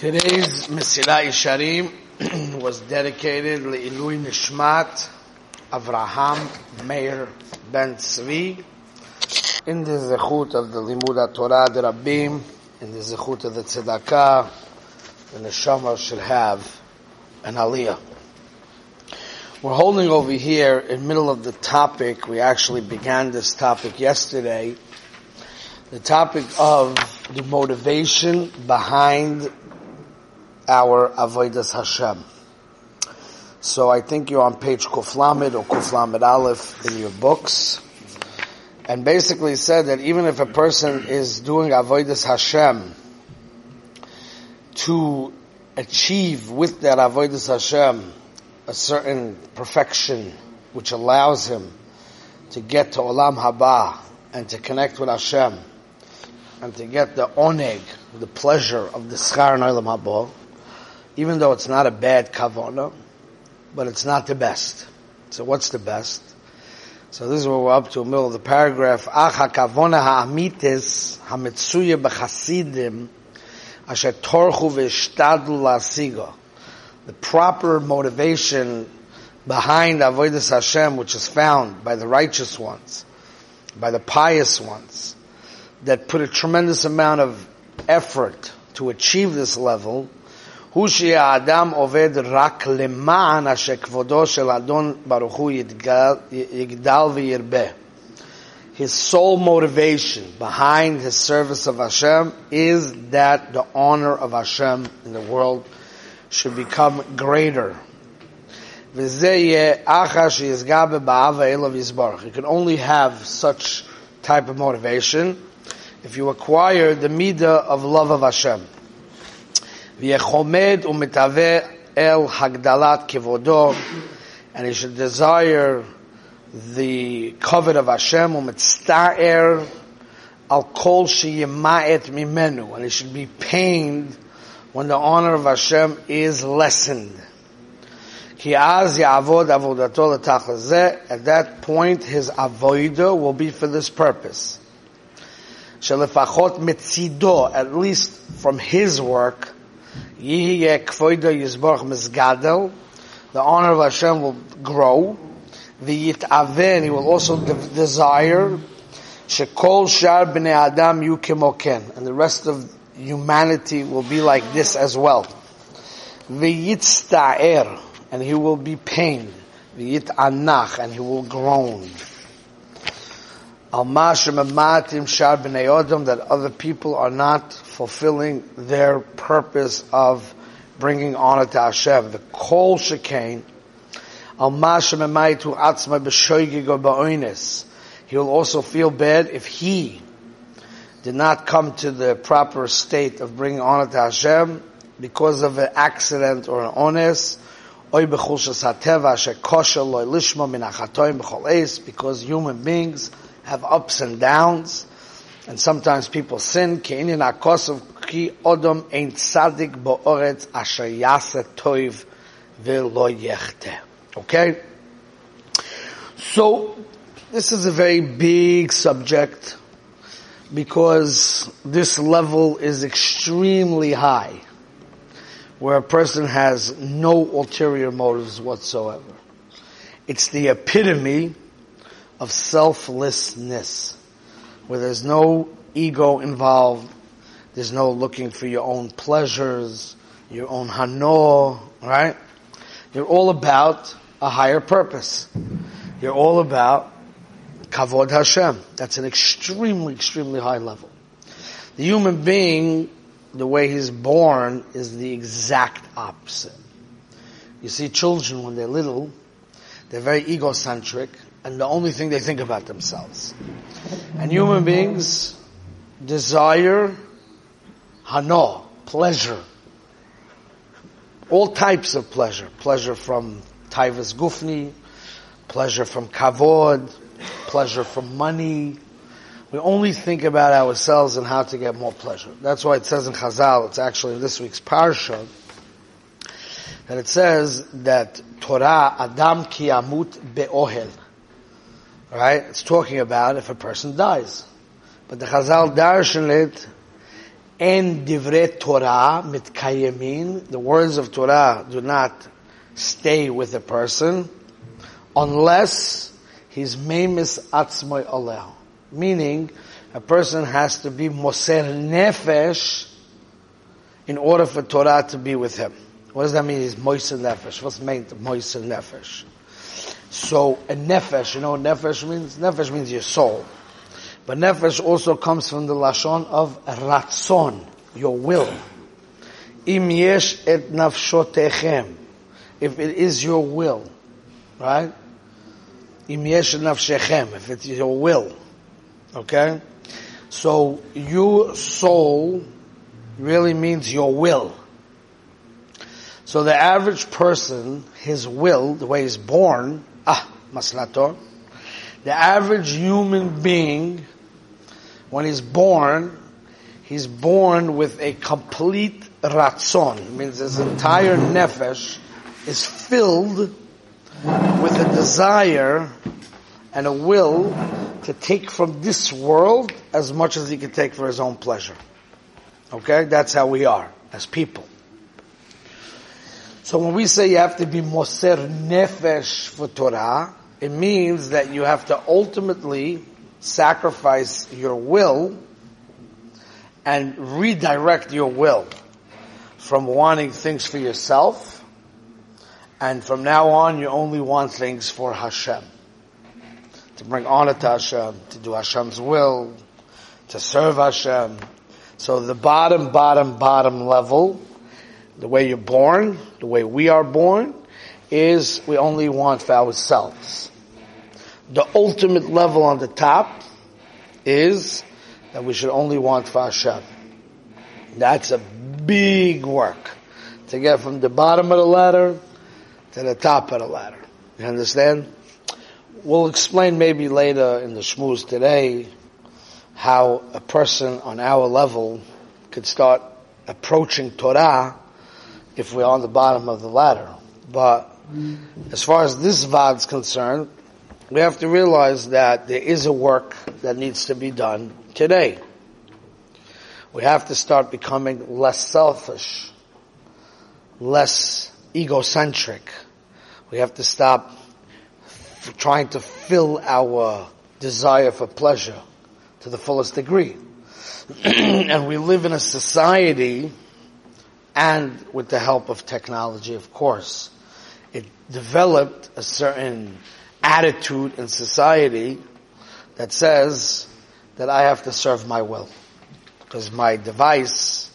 Today's Mesilat Yesharim was dedicated Le'ilui Nishmat Avraham Meir Ben Tzvi in the zechut of the Limud Torah the Rabbim, in the zechut of the Tzedakah, the Neshama should have an Aliyah. We're holding over here in middle of the topic. We actually began this topic yesterday. The topic of the motivation behind our Avodas Hashem. So I think you're on page Kuflamid or Kuflamid Aleph in your books. And basically said that even if a person is doing Avodas Hashem to achieve with that Avodas Hashem a certain perfection which allows him to get to Olam Haba and to connect with Hashem and to get the oneg, the pleasure of the Schar and Olam Haba, even though it's not a bad kavana, but it's not the best. So what's the best? So this is where we're up to, middle of the paragraph. Ach hakavona ha'amitis hametsuya b'chasidim asher torchu v'ishtadlu la'siga. The proper motivation behind Avodah Hashem, which is found by the righteous ones, by the pious ones, that put a tremendous amount of effort to achieve this level, הוא שהאדם עובד רק למען אשר כבודו של אדון ברוך הוא יגדל וירבה. His sole motivation behind his service of Hashem is that the honor of Hashem in the world should become greater. וזה יהיה אחר שיסגע בבאהבה אלו ויסברך. You can only have such type of motivation if you acquire the midah of love of Hashem. V'yechomid u'mitaveh el hagdalat kivodo, and he should desire the kavod of Hashem u'mitzta'er al kol sheyima'et mimenu, and he should be pained when the honor of Hashem is lessened. Ki az ya'avod at that point his avodah will be for this purpose. Shelefachot mitzido, at least from his work, the honor of Hashem will grow. V'yitaven, he will also de- desire. Shekol shar b'nei adam yu kemoken. And the rest of humanity will be like this as well. V'yitzta'er. And he will be pained. V'yitanach. And he will groan. Al mashim shar odom. That other people are not fulfilling their purpose of bringing honor to Hashem. The kol shekain al mashem atzma b'shoigig ba'oines. He will also feel bad if he did not come to the proper state of bringing honor to Hashem because of an accident or an ones. Because human beings have ups and downs and sometimes people sin, ke'inin akosov ki odom ein tzadik bo'oretz asher yase toiv v'lo yechte. Okay? So, this is a very big subject because this level is extremely high where a person has no ulterior motives whatsoever. It's the epitome of selflessness where there's no ego involved, there's no looking for your own pleasures, your own hano, right? You're all about a higher purpose. You're all about kavod Hashem. That's an extremely, extremely high level. The human being, the way he's born, is the exact opposite. You see children when they're little, they're very egocentric, and the only thing they think about themselves. And human beings desire hano, pleasure. All types of pleasure. Pleasure from taivas gufni, pleasure from kavod, pleasure from money. We only think about ourselves and how to get more pleasure. That's why it says in Chazal, it's actually in this week's parsha, that it says that Torah Adam ki amut be'ohel. Right? It's talking about if a person dies. But the Chazal darshan it En divrei Torah mitkayemin. The words of Torah do not stay with a person unless he's memis atzmoy aleh. Meaning, a person has to be moser nefesh in order for Torah to be with him. What does that mean? He's moser nefesh. What's meant moser nefesh? So a nefesh, you know nefesh means? Nefesh means your soul. But nefesh also comes from the lashon of ratzon, your will. Im yesh et nafshotechem. If it is your will, right? Im yesh nafshechem, if it's your will. Okay? So, your soul really means your will. So the average person, his will, the way he's born, ah, maslator, the average human being, when he's born, he's born with a complete ratzon. Means his entire nefesh is filled with a desire and a will to take from this world as much as he can take for his own pleasure. Okay? That's how we are as people. So when we say you have to be moser nefesh for Torah, it means that you have to ultimately sacrifice your will and redirect your will from wanting things for yourself and from now on you only want things for Hashem to bring honor to Hashem, to do Hashem's will, to serve Hashem. So the bottom, bottom, bottom level, the way you're born, the way we are born, is we only want for ourselves. The ultimate level on the top is that we should only want for Hashem. That's a big work to get from the bottom of the ladder to the top of the ladder. You understand? We'll explain maybe later in the shmooze today how a person on our level could start approaching Torah if we're on the bottom of the ladder. But as far as this vad is concerned, we have to realize that there is a work that needs to be done today. We have to start becoming less selfish, less egocentric. We have to stop trying to fill our desire for pleasure to the fullest degree. and we live in a society and with the help of technology, of course, it developed a certain attitude in society that says that I have to serve my will. Because my device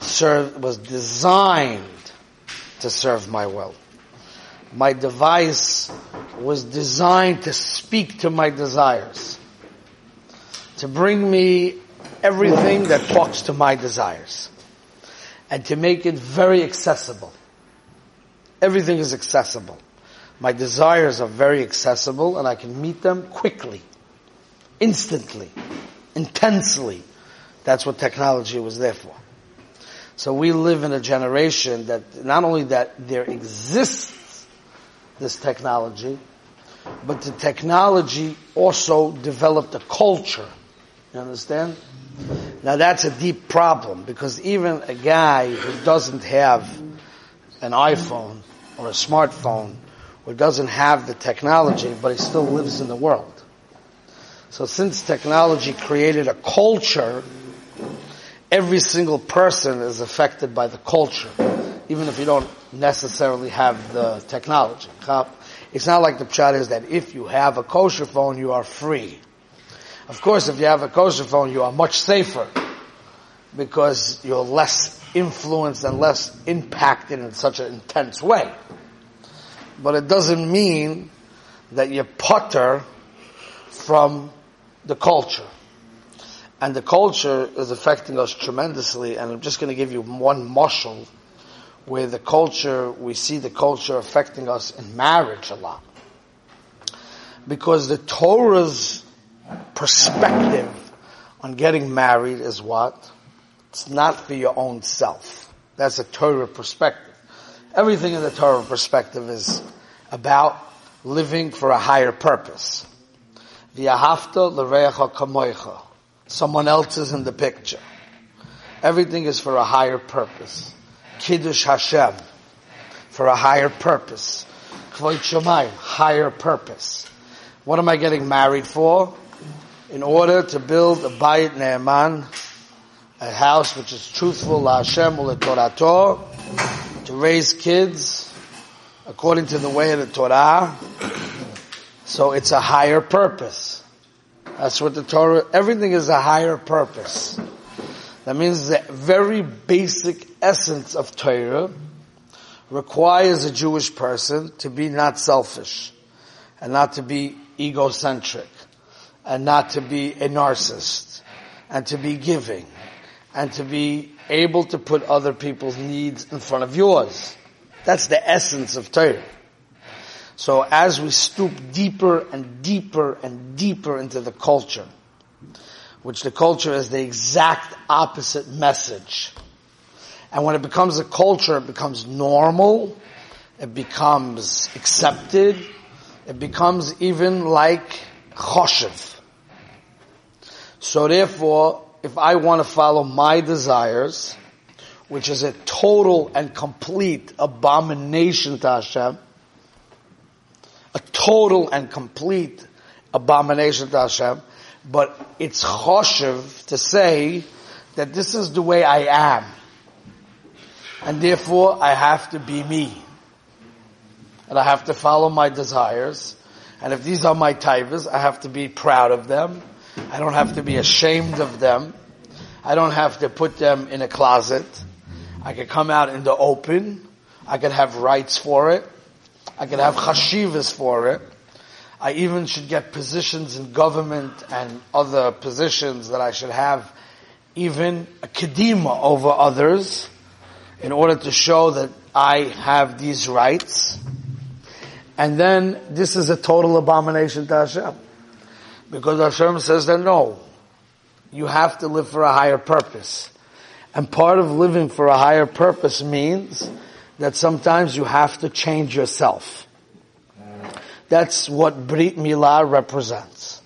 served, was designed to serve my will. My device was designed to speak to my desires, to bring me everything that talks to my desires, and to make it very accessible. Everything is accessible. My desires are very accessible and I can meet them quickly, instantly, intensely. That's what technology was there for. So we live in a generation that not only that there exists this technology, but the technology also developed a culture. You understand? Now that's a deep problem because even a guy who doesn't have an iPhone or a smartphone or doesn't have the technology, but he still lives in the world. So since technology created a culture, every single person is affected by the culture even if you don't necessarily have the technology. It's not like the pshat is that if you have a kosher phone, you are free. Of course, if you have a kosher phone, you are much safer because you're less influenced and less impacted in such an intense way. But it doesn't mean that you patur from the culture. And the culture is affecting us tremendously, and I'm just going to give you one mushal where the culture, we see the culture affecting us in marriage a lot. Because the Torah's perspective on getting married is what? It's not for your own self. That's a Torah perspective. Everything in the Torah perspective is about living for a higher purpose. Someone else is in the picture. Everything is for a higher purpose. Kiddush Hashem, for a higher purpose. Kvod Shemayim, higher purpose. What am I getting married for? In order to build a Bayit Ne'eman, a house which is truthful, La Hashem, Torato, to raise kids according to the way of the Torah. So it's a higher purpose. That's what the Torah, everything is a higher purpose. That means the very basic essence of Torah requires a Jewish person to be not selfish and not to be egocentric and not to be a narcissist and to be giving and to be able to put other people's needs in front of yours. That's the essence of Torah. So as we stoop deeper and deeper and deeper into the culture, which the culture is the exact opposite message. And when it becomes a culture, it becomes normal, it becomes accepted, it becomes even like choshev. So therefore, if I want to follow my desires, which is a total and complete abomination to Hashem, a total and complete abomination to Hashem, but it's choshev to say that this is the way I am. And therefore I have to be me. And I have to follow my desires. And if these are my taivas, I have to be proud of them. I don't have to be ashamed of them. I don't have to put them in a closet. I can come out in the open. I can have rights for it. I can have chashivas for it. I even should get positions in government and other positions that I should have even a kedima over others in order to show that I have these rights. And then this is a total abomination to Hashem. Because Hashem says that no, you have to live for a higher purpose. And part of living for a higher purpose means that sometimes you have to change yourself. That's what Brit Milah represents.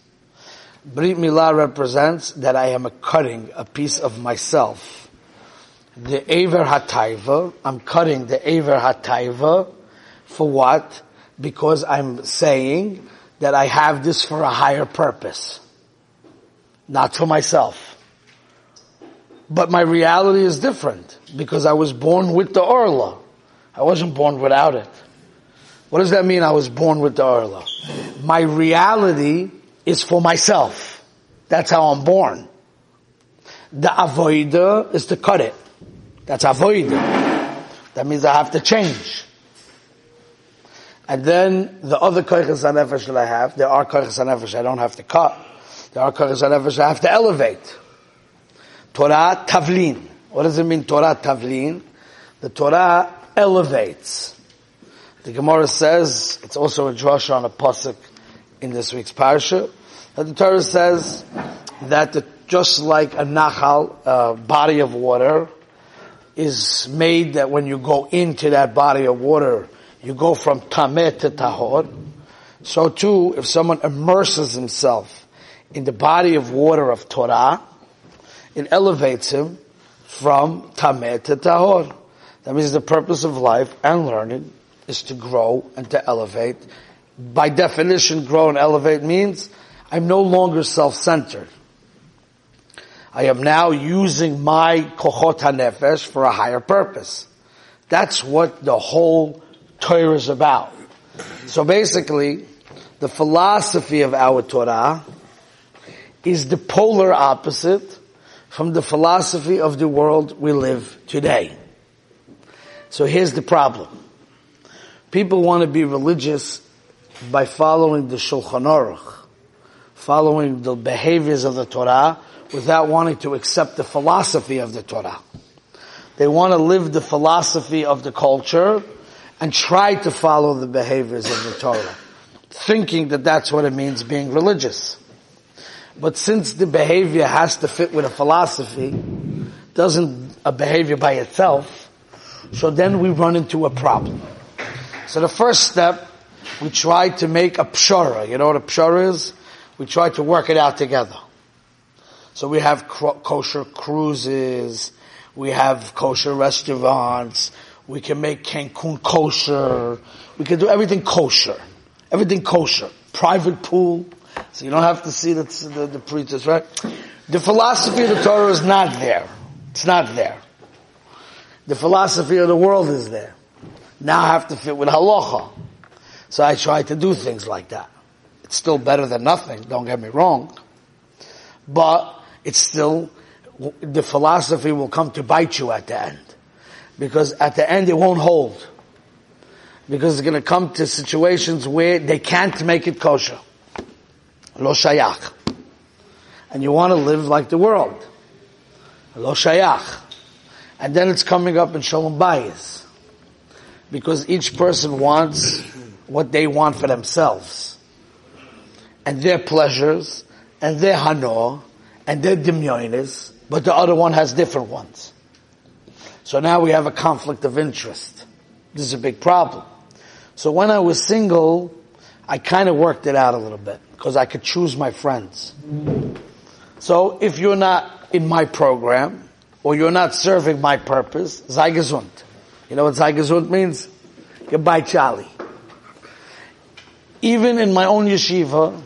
Brit Milah represents that I am a cutting a piece of myself. The Aver Hataiva, I'm cutting the Aver Hataiva for what? Because I'm saying that I have this for a higher purpose. Not for myself. But my reality is different because I was born with the Orla. I wasn't born without it. What does that mean I was born with the Orla? My reality is for myself. That's how I'm born. The avoida is to cut it. That's avoida. That means I have to change. And then the other koiches hanefesh that I have, there are koiches hanefesh I don't have to cut. There are koiches hanefesh I have to elevate. Torah tavlin. What does it mean Torah tavlin? The Torah elevates. The Gemara says, it's also a drasha on a pasuk in this week's parsha, that the Torah says that the, just like a nachal, a body of water, is made that when you go into that body of water, you go from tameh to tahor. So too, if someone immerses himself in the body of water of Torah, it elevates him from tameh to tahor. That means the purpose of life and learning is to grow and to elevate. By definition, grow and elevate means I'm no longer self-centered. I am now using my kochot hanefesh for a higher purpose. That's what the whole Torah is about. So basically, the philosophy of our Torah is the polar opposite from the philosophy of the world we live today. So here's the problem. People want to be religious by following the Shulchan Aruch, following the behaviors of the Torah without wanting to accept the philosophy of the Torah. They want to live the philosophy of the culture and try to follow the behaviors of the Torah, thinking that that's what it means being religious. But since the behavior has to fit with a philosophy, doesn't a behavior by itself, so then we run into a problem. So the first step, we try to make a pshara. You know what a pshara is? We try to work it out together. So we have kosher cruises, We have kosher restaurants. We can make Cancun kosher. We can do everything kosher. Everything kosher. Private pool. So you don't have to see the, the, the preachers, right? The philosophy of the Torah is not there. It's not there. The philosophy of the world is there. Now I have to fit with halacha. So I try to do things like that. It's still better than nothing, don't get me wrong. But it's still, the philosophy will come to bite you at the end. Because at the end it won't hold. Because it's going to come to situations where they can't make it kosher. Lo shayach. And you want to live like the world. Lo shayach. And then it's coming up in shalom bayis. Because each person wants what they want for themselves. And their pleasures, and their hanor, and their dimyonis, but the other one has different ones. So now we have a conflict of interest. This is a big problem. So when I was single, I kind of worked it out a little bit because I could choose my friends. So if you're not in my program or you're not serving my purpose, sei gesund. You know what sei gesund means? Goodbye, Charlie. Even in my own yeshiva,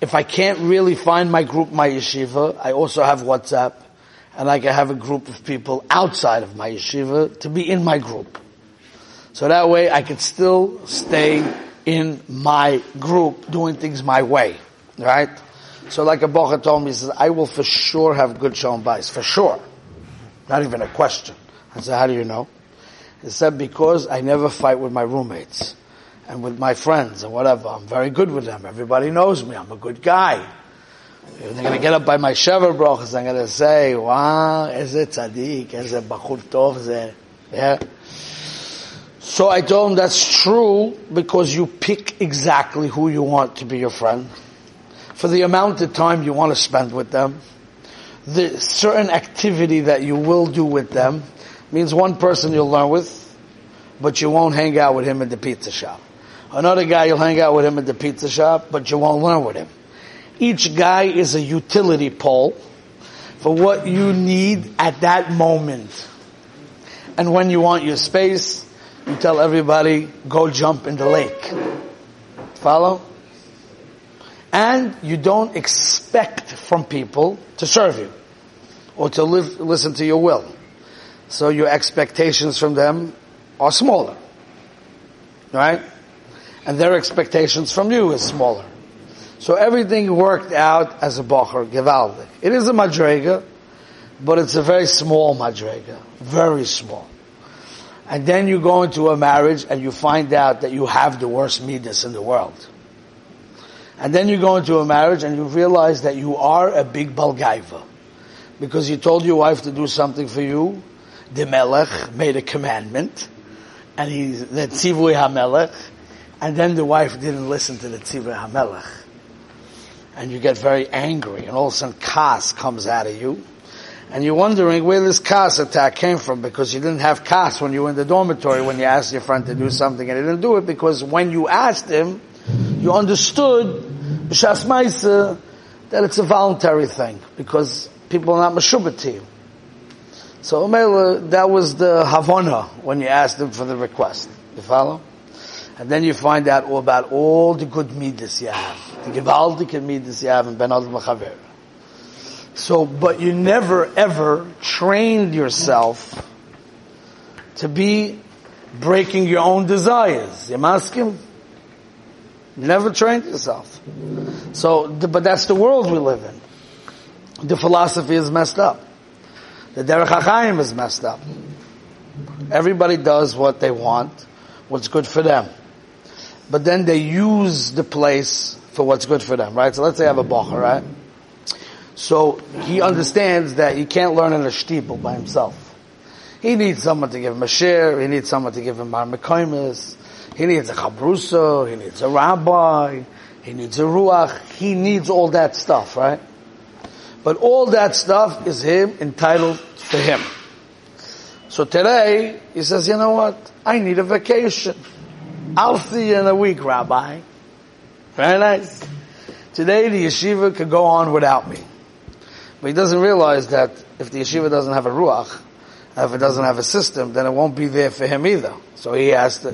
if I can't really find my group, my yeshiva, I also have WhatsApp and I can have a group of people outside of my yeshiva to be in my group. So that way I can still stay in my group doing things my way. Right? So like a Bocha told me, he says, I will for sure have good shalom bayis. For sure. Not even a question. I said, how do you know? He said, because I never fight with my roommates and with my friends and whatever. I'm very good with them. Everybody knows me. I'm a good guy. They're going to get up by my Sheva brachas. I'm going to say, wow, is it tzaddik, is it bachur tov, yeah. So I told him that's true because you pick exactly who you want to be your friend. For the amount of time you want to spend with them. The certain activity that you will do with them means one person you'll learn with, but you won't hang out with him at the pizza shop. Another guy you'll hang out with him at the pizza shop, but you won't learn with him. Each guy is a utility pole for what you need at that moment. And when you want your space, you tell everybody, go jump in the lake. Follow? And you don't expect from people to serve you or to live, listen to your will. So your expectations from them are smaller. Right? And their expectations from you is smaller. So everything worked out as a bocher, gewaldig. It is a madrega, but it's a very small madrega. Very small. And then you go into a marriage and you find out that you have the worst midas in the world. And then you go into a marriage and you realize that you are a big balgaiva. Because you told your wife to do something for you. The melech made a commandment. And he, the tzivui hamelech. And then the wife didn't listen to the tzivui hamelech. And you get very angry and all of a sudden kas comes out of you and you're wondering where this kas attack came from because you didn't have kas when you were in the dormitory when you asked your friend to do something and he didn't do it because when you asked him, you understood b'shas ma'isa that it's a voluntary thing because people are not meshubah to you. So Umela, that was the havana when you asked him for the request. You follow? And then you find out all about all the good midas you have, the gewaldige midas you have in Ben Adam so, but you never ever trained yourself to be breaking your own desires. You maskim? Never trained yourself. So, but that's the world we live in. The philosophy is messed up. The Derech HaChaim is messed up. Everybody does what they want, what's good for them. But then they use the place for what's good for them, right? So let's say I have a bacher, right? So he understands that he can't learn in a shtibel by himself. He needs someone to give him a share. He needs someone to give him marmekaimis. He needs a chabruso. He needs a rabbi. He needs a ruach. He needs all that stuff, right? But all that stuff is him entitled to him. So today he says, you know what? I need a vacation. I'll see you in a week, Rabbi. Very nice. Today the yeshiva could go on without me. But he doesn't realize that if the yeshiva doesn't have a ruach, if it doesn't have a system, then it won't be there for him either. So he has to,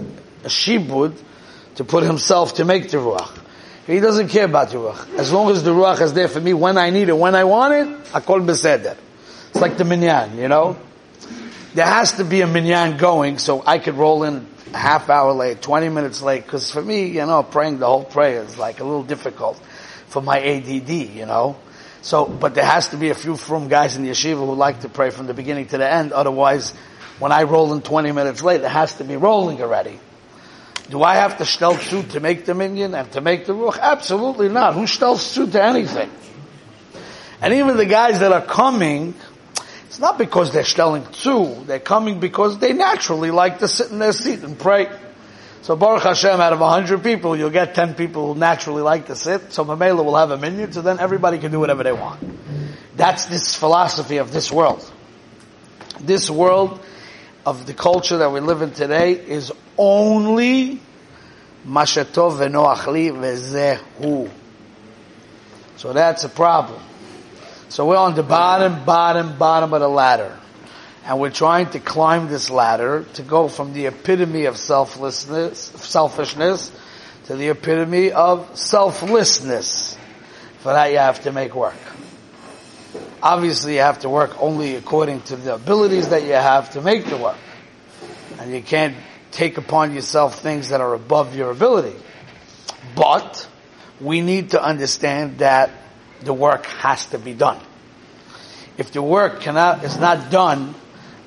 a shibud to put himself to make the ruach. He doesn't care about the ruach. As long as the ruach is there for me when I need it, when I want it, akol beseder. It's like the minyan, you know? There has to be a minyan going so I could roll in a half hour late, 20 minutes late, because for me, you know, praying the whole prayer is like a little difficult for my ADD, you know? So, but there has to be a few from guys in the yeshiva who like to pray from the beginning to the end. Otherwise, when I roll in 20 minutes late, it has to be rolling already. Do I have to stel zu to make the minyan and to make the ruach? Absolutely not. Who stels zu to anything? And even the guys that are coming, it's not because they're shelling zu. They're coming because they naturally like to sit in their seat and pray. So Baruch Hashem, out of a hundred people, you'll get ten people who naturally like to sit. So Mamela will have a minyan, so then everybody can do whatever they want. That's this philosophy of this world. This world of the culture that we live in today is only mashatov v'noachli v'zehu. So that's a problem. So we're on the bottom, bottom, bottom of the ladder. And we're trying to climb this ladder to go from the epitome of selflessness, selfishness to the epitome of selflessness. For that you have to make work. Obviously you have to work only according to the abilities that you have to make the work. And you can't take upon yourself things that are above your ability. But we need to understand that the work has to be done. If the work cannot, is not done,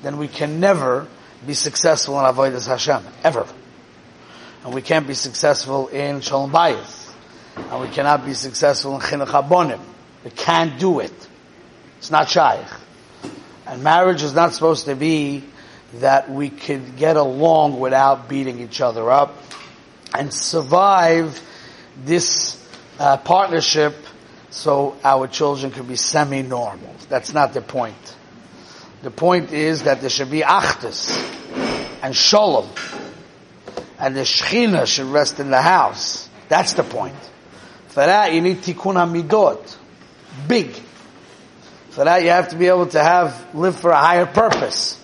then we can never be successful in Avodah Hashem. Ever. And we can't be successful in Shalom Bayis. And we cannot be successful in Chinuch Abonim. We can't do it. It's not shayach. And marriage is not supposed to be that we could get along without beating each other up and survive this uh, partnership so our children can be semi-normal. That's not the point. The point is that there should be achdus and shalom, and the shechina should rest in the house. That's the point. For that, you need tikkun hamidot, big. For that, you have to be able to have live for a higher purpose.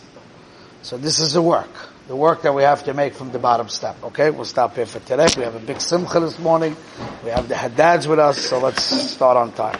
So this is the work, the work that we have to make from the bottom step. Okay, we'll stop here for today. We have a big simcha this morning. We have the hadads with us, so let's start on time.